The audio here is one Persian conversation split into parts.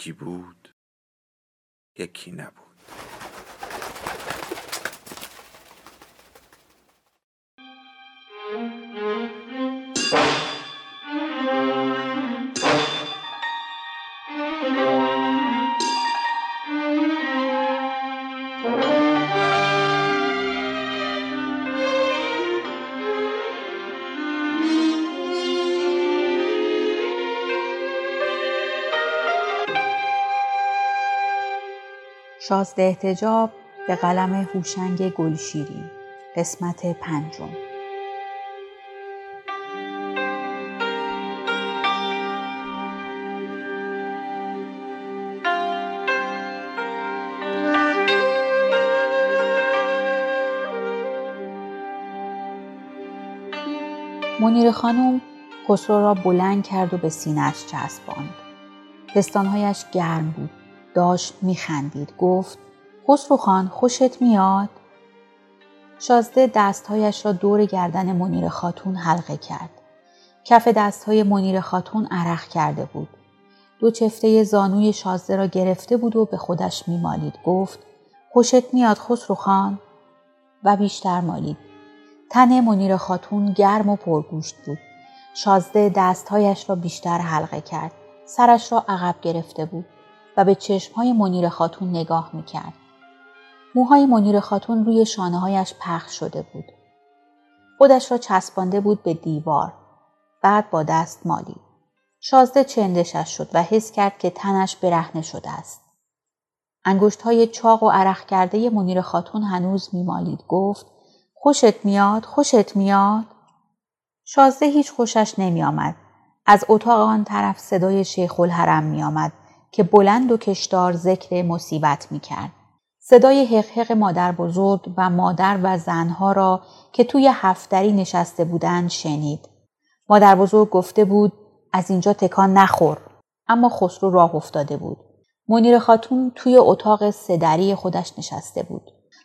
یکی بود یکی نبود. شازده احتجاب به قلم هوشنگ گلشیری قسمت پنجم. منیر خانم خسرو را بلند کرد و به سینهش چسباند. پستانهایش گرم بود. داشت میخندید. گفت خسرو خان خوشت میاد؟ شازده دستهایش را دور گردن منیر خاتون حلقه کرد. کف دستهای منیر خاتون عرق کرده بود. دو چفته زانوی شازده را گرفته بود و به خودش میمالید. گفت خوشت میاد خسرو خان. و بیشتر مالید. تن منیر خاتون گرم و پرگوشت بود. شازده دستهایش را بیشتر حلقه کرد. سرش را عقب گرفته بود. و به چشمهای منیر خاتون نگاه می‌کرد. موهای منیر خاتون روی شانه هایش پخش شده بود. خودش را چسبانده بود به دیوار. بعد با دست مالی. شازده چندشش شد و حس کرد که تنش برهنه شده است. انگشت های چاق و عرق کرده منیر خاتون هنوز میمالید. گفت خوشت میاد؟ خوشت میاد؟ شازده هیچ خوشش نمی آمد. از اتاق آن طرف صدای شیخ الحرم می آمد که بلند و کشدار ذکر مصیبت می کرد. صدای حقحق مادر بزرگ و مادر و زنها را که توی هفتری نشسته بودند شنید. مادر بزرگ گفته بود از اینجا تکان نخور. اما خسرو راه افتاده بود. منیر خاتون توی اتاق سدری خودش نشسته بود.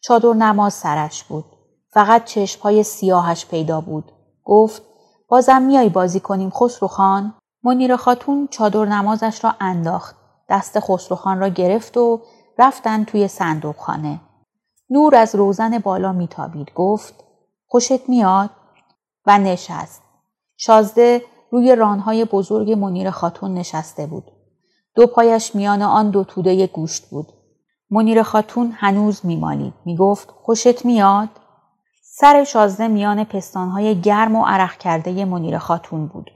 چادر نماز سرش بود. فقط چشمهای سیاهش پیدا بود. گفت بازم میای بازی کنیم خسرو خان؟ منیر خاتون چادر نمازش را انداخت. دست خسروخان را گرفت و رفتن توی صندوق خانه. نور از روزن بالا میتابید گفت خوشت میاد و نشست. شازده روی رانهای بزرگ منیر خاتون نشسته بود. دو پایش میان آن دو توده گوشت بود. منیر خاتون هنوز میمالید. می‌گفت خوشت میاد؟ سر شازده میان پستانهای گرم و عرق کرده منیر خاتون بود.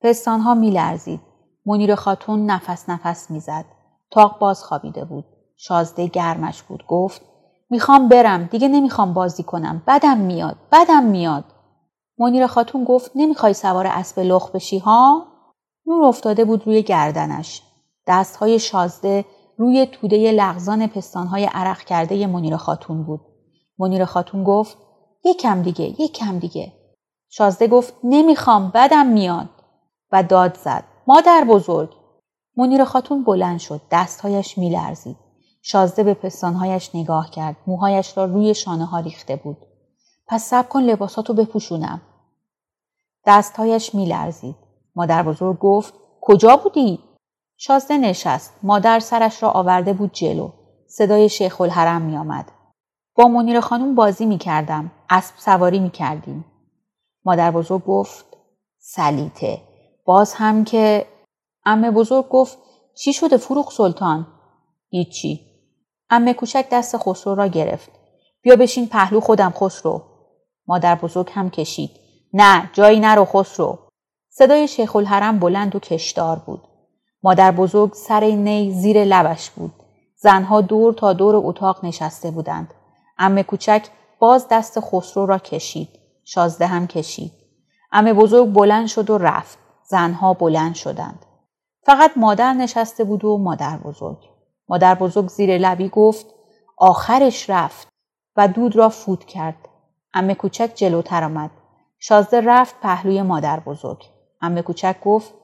پستانها میلرزید. منیر خاتون نفس نفس می‌زد. تاق باز خوابیده بود. شازده گرمش بود. گفت می‌خوام برم. دیگه نمی‌خوام بازی کنم. بدم میاد. بدم میاد. منیر خاتون گفت نمی‌خوای سوار اسب لخ بشی ها؟ نور افتاده بود روی گردنش. دستهای شازده روی توده لغزان پستانهای عرق کرده منیر خاتون بود. منیر خاتون گفت یکم دیگه یکم دیگه. شازده گفت نمی‌خوام بدم میاد و داد زد. مادر بزرگ. منیر خاتون بلند شد دستهایش میلرزید. شازده به پستانهایش نگاه کرد. موهایش را روی شانه ها ریخته بود. پس سب کن لباساتو بپوشونم. دستهایش میلرزید. مادر بزرگ گفت کجا بودی؟ شازده نشست. مادر سرش را آورده بود جلو. صدای شیخ الحرم می آمد. با منیر خانم بازی می کردم. اسب سواری می کردیم. مادر بزرگ گفت سلیته باز هم که امه بزرگ گفت چی شده فروغ سلطان؟ هیچی. امه کوچک دست خسرو را گرفت. بیا بشین پهلو خودم خسرو. مادر بزرگ هم کشید. نه جایی نرو خسرو. صدای شیخ الحرم بلند و کشدار بود. مادر بزرگ سر نی زیر لبش بود. زنها دور تا دور اتاق نشسته بودند. امه کوچک باز دست خسرو را کشید. شازده هم کشید. امه بزرگ بلند شد و رفت. زنها بلند شدند. فقط مادر نشسته بود و مادر بزرگ. مادر بزرگ زیر لبی گفت آخرش رفت و دود را فوت کرد. امه کوچک جلوتر آمد. شازده رفت پهلوی مادر بزرگ. امه کوچک گفت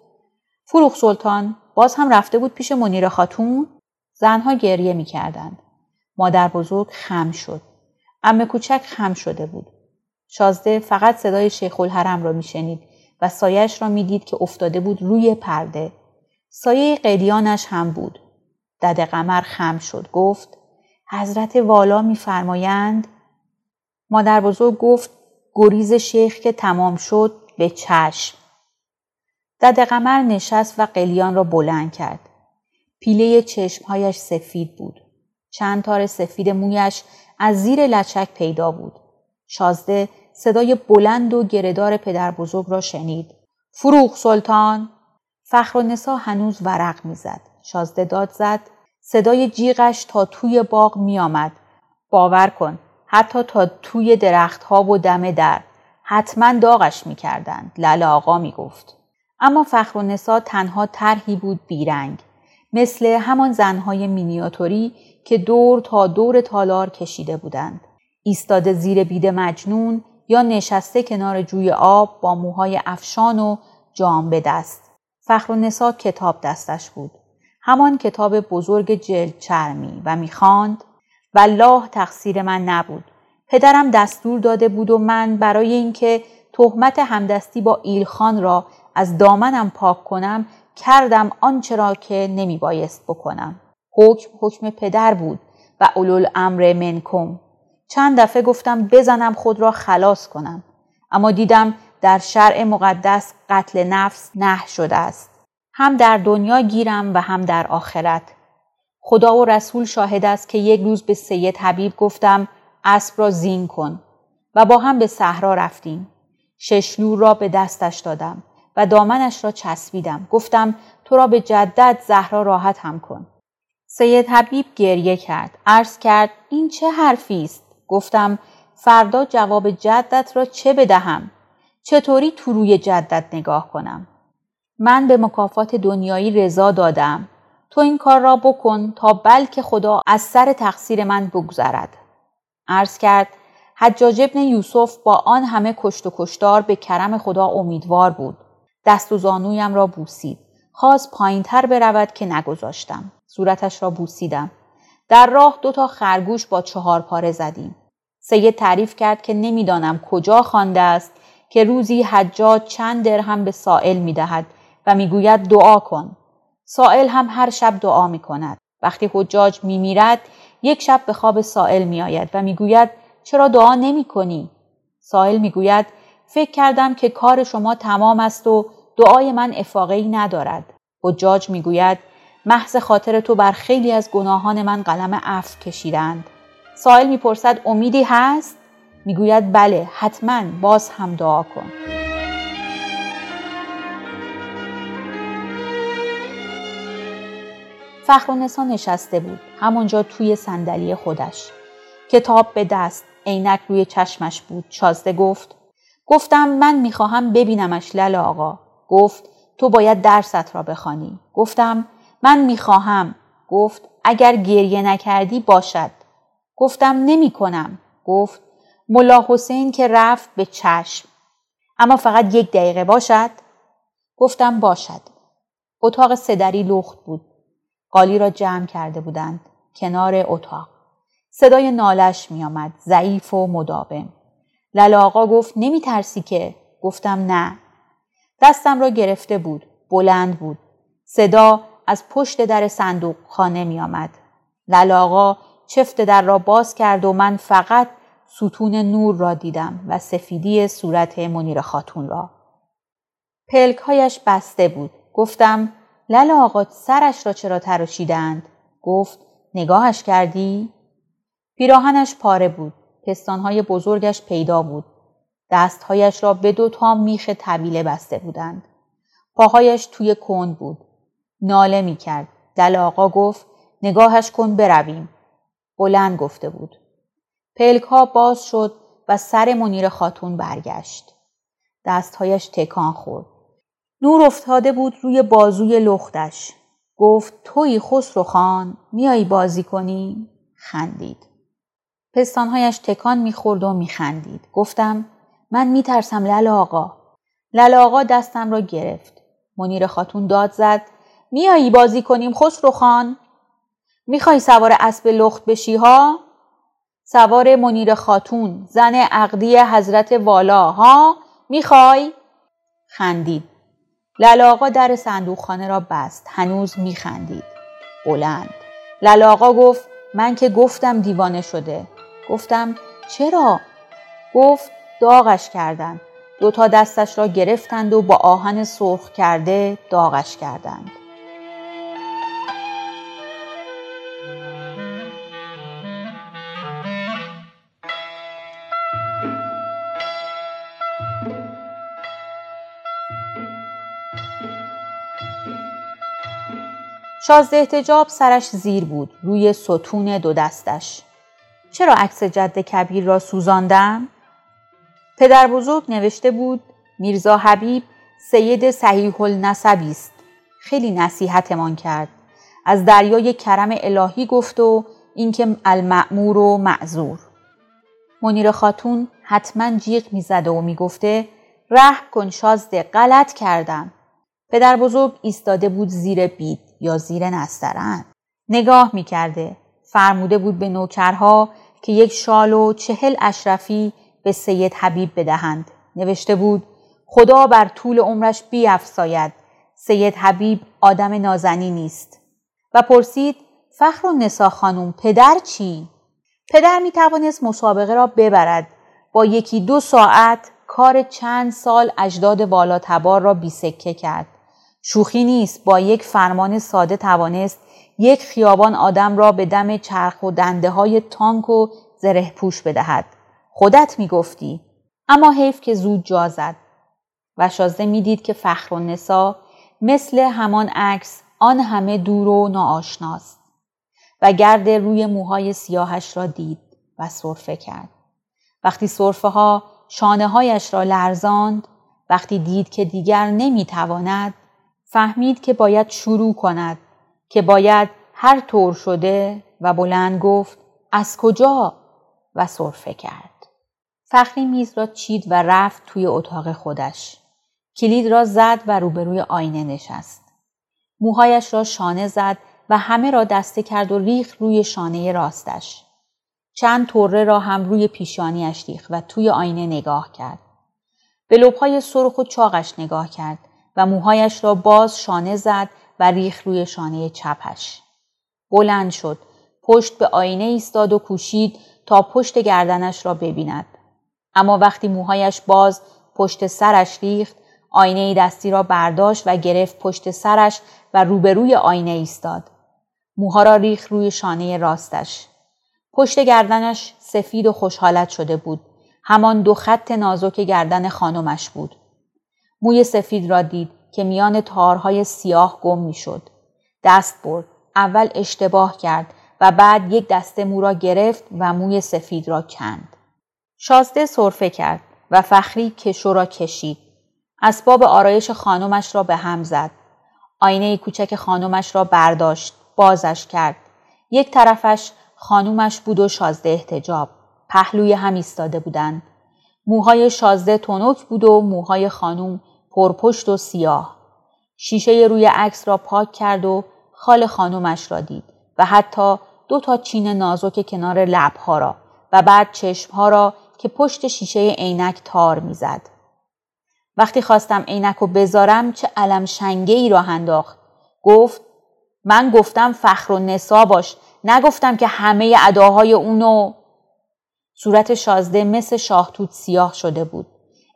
فروخ سلطان باز هم رفته بود پیش منیر خاتون؟ زنها گریه می کردند. مادر بزرگ خم شد. امه کوچک خم شده بود. شازده فقط صدای شیخ الحرم را میشنید و سایش را می‌دید که افتاده بود روی پرده. سایه قلیانش هم بود. دد قمر خم شد. گفت حضرت والا میفرمایند مادر بزرگ گفت گریز شیخ که تمام شد به چشم. دد قمر نشست و قلیان را بلند کرد. پیله چشمهایش سفید بود. چند تار سفید مویش از زیر لچک پیدا بود. شازده صدای بلند و گردار پدر بزرگ را شنید. فروخ سلطان! فخر و نسا هنوز ورق می‌زد. شازده داد زد. صدای جیغش تا توی باغ می آمد. باور کن حتی تا توی درختها و دم در حتما داغش می کردند. لل آقا می گفت. اما فخر و نسا تنها طرحی بود بیرنگ. مثل همان زنهای مینیاتوری که دور تا دور تالار کشیده بودند. ایستاده زیر بید مجنون یا نشسته کنار جوی آب با موهای افشان و جام به دست. فخر و نسا کتاب دستش بود. همان کتاب بزرگ جلد چرمی و می‌خواند والله تقصیر من نبود. پدرم دستور داده بود و من برای اینکه تهمت همدستی با ایلخان را از دامنم پاک کنم کردم آنچه را که نمی بایست بکنم. حکم حکم پدر بود و اولول امر منکم. چند دفعه گفتم بزنم خود را خلاص کنم. اما دیدم در شرع مقدس قتل نفس نه شده است. هم در دنیا گیرم و هم در آخرت. خدا و رسول شاهد است که یک روز به سید حبیب گفتم اسب را زین کن و با هم به صحرا رفتیم. ششلور را به دستش دادم و دامنش را چسبیدم. گفتم تو را به جدت زهرا راحت هم کن. سید حبیب گریه کرد. عرض کرد این چه حرفی است؟ گفتم فردا جواب جدت را چه بدهم؟ چطوری تو روی جدت نگاه کنم؟ من به مکافات دنیایی رضا دادم. تو این کار را بکن تا بلکه خدا از سر تقصیر من بگذرد. عرض کرد حجاج ابن یوسف با آن همه کشت و کشتار به کرم خدا امیدوار بود. دست و زانویم را بوسید. خواست پایین تر برود که نگذاشتم. صورتش را بوسیدم. در راه دو تا خرگوش با چهار پاره زدیم. سید تعریف کرد که نمی‌دانم کجا خوانده است که روزی حجاج چند درهم به سائل می دهد و می‌گوید دعا کن. سائل هم هر شب دعا می کند. وقتی حجاج می میرد یک شب به خواب سائل می آید و می‌گوید چرا دعا نمی کنی؟ سائل می گوید فکر کردم که کار شما تمام است و دعای من افاقه ندارد. حجاج می گوید محض خاطر تو بر خیلی از گناهان من قلم عفو کشیدند. سائل می‌پرسد امیدی هست؟ می‌گوید بله حتما باز هم دعا کن. فخرونسا نشسته بود همونجا توی صندلی خودش کتاب به دست عینک روی چشمش بود شازده گفت گفتم من می‌خواهم ببینمش لل آقا گفت تو باید درست را بخوانی گفتم من می‌خواهم. گفت اگر گریه نکردی باشد. گفتم نمی کنم گفت ملا حسین که رفت به چشم. اما فقط یک دقیقه باشد؟ گفتم باشد. اتاق سدری لخت بود. قالی را جمع کرده بودند. کنار اتاق. صدای نالش می آمد ضعیف و مداوم. للا آقا گفت نمی ترسی که؟ گفتم نه. دستم را گرفته بود. بلند بود. صدا از پشت در صندوق خانه می آمد للا آقا چفت در را باز کرد و من فقط ستون نور را دیدم و سفیدی صورت منیر خاتون را. پلکهایش بسته بود. گفتم لل آقا سرش را چرا تراشیدند؟ گفت نگاهش کردی؟ پیراهنش پاره بود. پستانهای بزرگش پیدا بود. دستهایش را به دو تا میخ طویله بسته بودند. پاهایش توی کند بود. ناله می کرد. دل آقا گفت نگاهش کن برویم. بلند گفته بود. پلک ها باز شد و سر منیر خاتون برگشت. دستهایش تکان خورد. نور افتاده بود روی بازوی لختش. گفت توی خسرو خان میایی بازی کنی؟ خندید. پستانهایش تکان می‌خورد و میخندید. گفتم من میترسم لل آقا. لل آقا دستم را گرفت. منیر خاتون داد زد میایی بازی کنیم خسرو خان؟ می‌خوای سوار اسب لخت بشی ها؟ سوار منیر خاتون زن عقدی حضرت والا ها؟ می‌خوای؟ خندید. للاقا در صندوقخانه را بست. هنوز میخندید. بلند. للاقا گفت من که گفتم دیوانه شده. گفتم چرا؟ گفت داغش کردند. دو تا دستش را گرفتند و با آهن سرخ کرده داغش کردند. شازده احتجاب سرش زیر بود روی ستون دو دستش. چرا عکس جد کبیر را سوزاندم؟ پدر بزرگ نوشته بود میرزا حبیب سید صحیح النسبی است. خیلی نصیحتمان کرد. از دریای کرم الهی گفت و اینکه المعمور و معذور. منیر خاتون حتما جیغ می‌زده و می‌گفته رحم کن شازده غلط کردم. پدر بزرگ ایستاده بود زیر بید یا زیر نسترن. نگاه می‌کرده. فرموده بود به نوکرها که یک شال و چهل اشرفی به سید حبیب بدهند. نوشته بود خدا بر طول عمرش بیافزاید. سید حبیب آدم نازنی نیست. و پرسید فخر و نسا خانم پدر چی؟ پدر می توانست مسابقه را ببرد. با یکی دو ساعت کار چند سال اجداد والاتبار را بیسکه کرد. شوخی نیست با یک فرمان ساده توانست یک خیابان آدم را به دم چرخ و دنده های تانک و زره پوش بدهد. خودت می‌گفتی. اما حیف که زود جا زد. و شازده می‌دید که فخر و نسا مثل همان عکس آن همه دور و ناآشناست. و گرد روی موهای سیاهش را دید و صرفه کرد. وقتی صرفه ها شانه هایش را لرزاند وقتی دید که دیگر نمی‌تواند فهمید که باید شروع کند که باید هر طور شده و بلند گفت از کجا و صرفه کرد. فخری میز را چید و رفت توی اتاق خودش. کلید را زد و روبروی آینه نشست. موهایش را شانه زد و همه را دسته کرد و ریخ روی شانه راستش. چند طره را هم روی پیشانیش ریخ و توی آینه نگاه کرد. به لبهای سرخ و چاقش نگاه کرد و موهایش را باز شانه زد و ریخ روی شانه چپش. بلند شد. پشت به آینه ایستاد و کوشید تا پشت گردنش را ببیند. اما وقتی موهایش باز پشت سرش ریخت آینه دستی را برداشت و گرفت پشت سرش و روبروی آینه ایستاد. موها را ریخ روی شانه راستش. پشت گردنش سفید و خوشحالت شده بود. همان دو خط نازک گردن خانمش بود. موی سفید را دید که میان تارهای سیاه گم می‌شد. دست برد. اول اشتباه کرد و بعد یک دسته مو را گرفت و موی سفید را کند. شازده صرفه کرد و فخری کشو را کشید. اسباب آرایش خانمش را به هم زد. آینه کوچک خانمش را برداشت. بازش کرد. یک طرفش خانومش بود و شازده احتجاب. پهلوی هم ایستاده بودند. موهای شازده تونک بود و موهای خانوم پرپشت و سیاه. شیشه روی عکس را پاک کرد و خال خانومش را دید و حتی دو تا چین نازک کنار لبها را و بعد چشمها را که پشت شیشه عینک تار می‌زد. وقتی خواستم عینک رو بذارم چه علم شنگه ای را انداخت. گفت من گفتم فخر و نسا باش نگفتم که همه اداهای اونو صورت شازده مثل شاهتوت سیاه شده بود.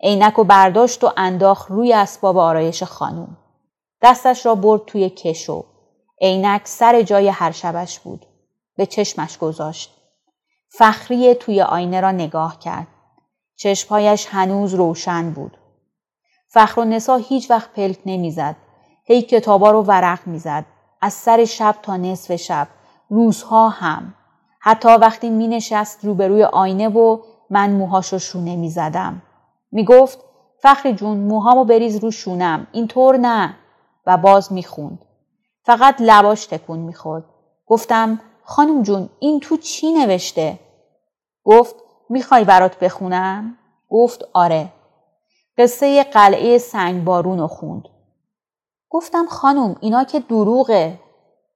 عینک و برداشت و انداخت روی اسباب آرایش خانوم. دستش را برد توی کشو. عینک سر جای هر شبش بود. به چشمش گذاشت. فخری توی آینه را نگاه کرد. چشمهایش هنوز روشن بود. فخر و نسا هیچ وقت پلک نمی‌زد. هی کتابا رو ورق می‌زد. از سر شب تا نصف شب. روزها هم. حتی وقتی می نشست روبروی آینه و من موهاشو شونه می می گفت فخری جون موهامو بریز رو شونم اینطور نه. و باز می‌خوند. فقط لباش تکون می‌خورد. گفتم خانم جون این تو چی نوشته؟ گفت می‌خوای برات بخونم؟ گفت آره. قصه قلعه سنگبارون رو خوند. گفتم خانم اینا که دروغه.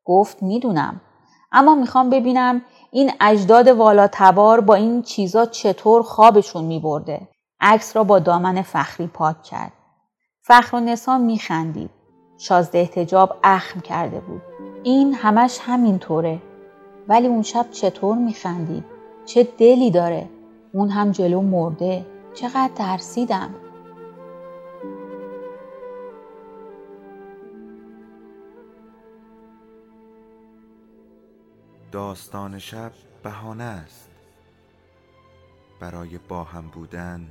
گفت می‌دونم. اما می‌خوام ببینم این اجداد والا تبار با این چیزا چطور خوابشون میبرده. عکس را با دامن فخری پاک کرد. فخر و نسا میخندید. شازده احتجاب اخم کرده بود. این همش همینطوره. ولی اون شب چطور میخندید؟ چه دلی داره؟ اون هم جلو مرده. چقدر ترسیدم. داستان شب بهانه است. برای با هم بودن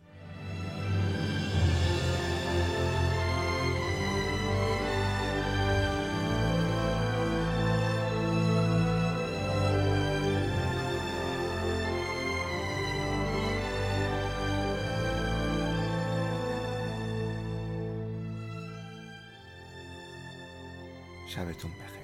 شبتون بخیر.